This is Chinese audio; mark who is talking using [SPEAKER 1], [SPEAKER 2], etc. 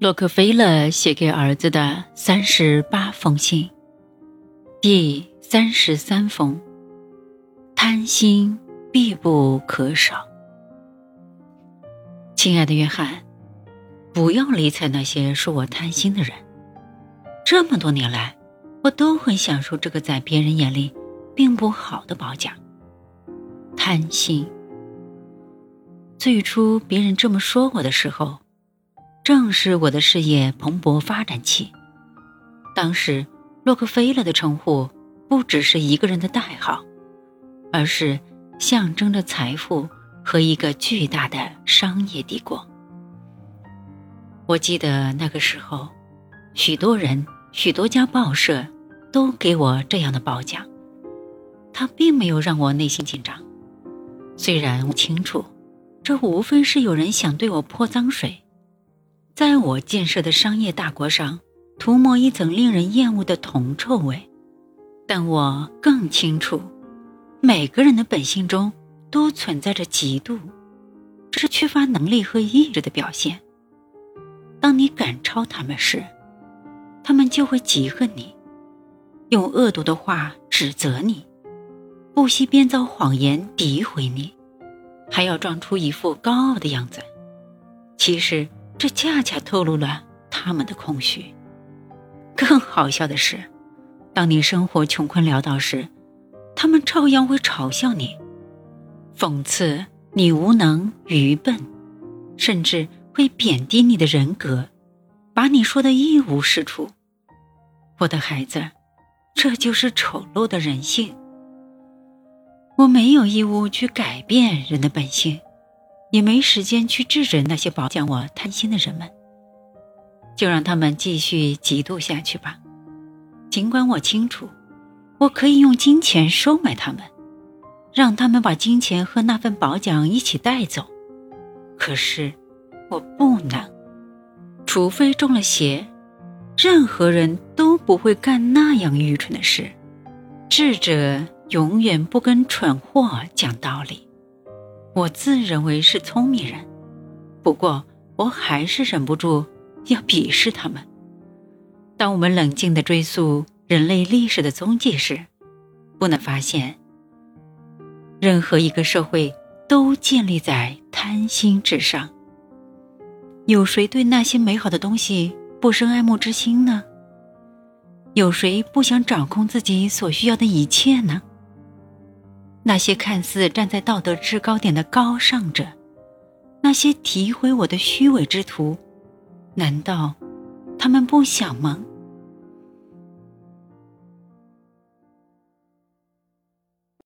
[SPEAKER 1] 洛克菲勒写给儿子的三十八封信，第三十三封：贪心必不可少。亲爱的约翰，不要理睬那些说我贪心的人。这么多年来，我都很享受这个在别人眼里并不好的褒奖。贪心。最初别人这么说我的时候。正是我的事业蓬勃发展期。当时，洛克菲勒的称呼不只是一个人的代号，而是象征着财富和一个巨大的商业帝国。我记得那个时候，许多人、许多家报社都给我这样的褒奖，他并没有让我内心紧张。虽然我清楚，这无非是有人想对我泼脏水。在我建设的商业大国上涂抹一层令人厌恶的铜臭味，但我更清楚，每个人的本性中都存在着嫉妒，这是缺乏能力和意志的表现。当你赶超他们时，他们就会嫉恨你，用恶毒的话指责你，不惜编造谎言诋毁你，还要装出一副高傲的样子。其实。这恰恰透露了他们的空虚。更好笑的是，当你生活穷困潦倒时，他们照样会嘲笑你，讽刺你无能、愚笨，甚至会贬低你的人格，把你说的一无是处。我的孩子，这就是丑陋的人性。我没有义务去改变人的本性。也没时间去制止那些褒奖我贪心的人们，就让他们继续嫉妒下去吧。尽管我清楚，我可以用金钱收买他们，让他们把金钱和那份褒奖一起带走，可是我不能，除非中了邪。任何人都不会干那样愚蠢的事。智者永远不跟蠢货讲道理。我自认为是聪明人，不过我还是忍不住要鄙视他们。当我们冷静地追溯人类历史的踪迹时，不难发现，任何一个社会都建立在贪心之上。有谁对那些美好的东西不生爱慕之心呢？有谁不想掌控自己所需要的一切呢？那些看似站在道德制高点的高尚者，那些诋毁我的虚伪之徒，难道他们不想吗？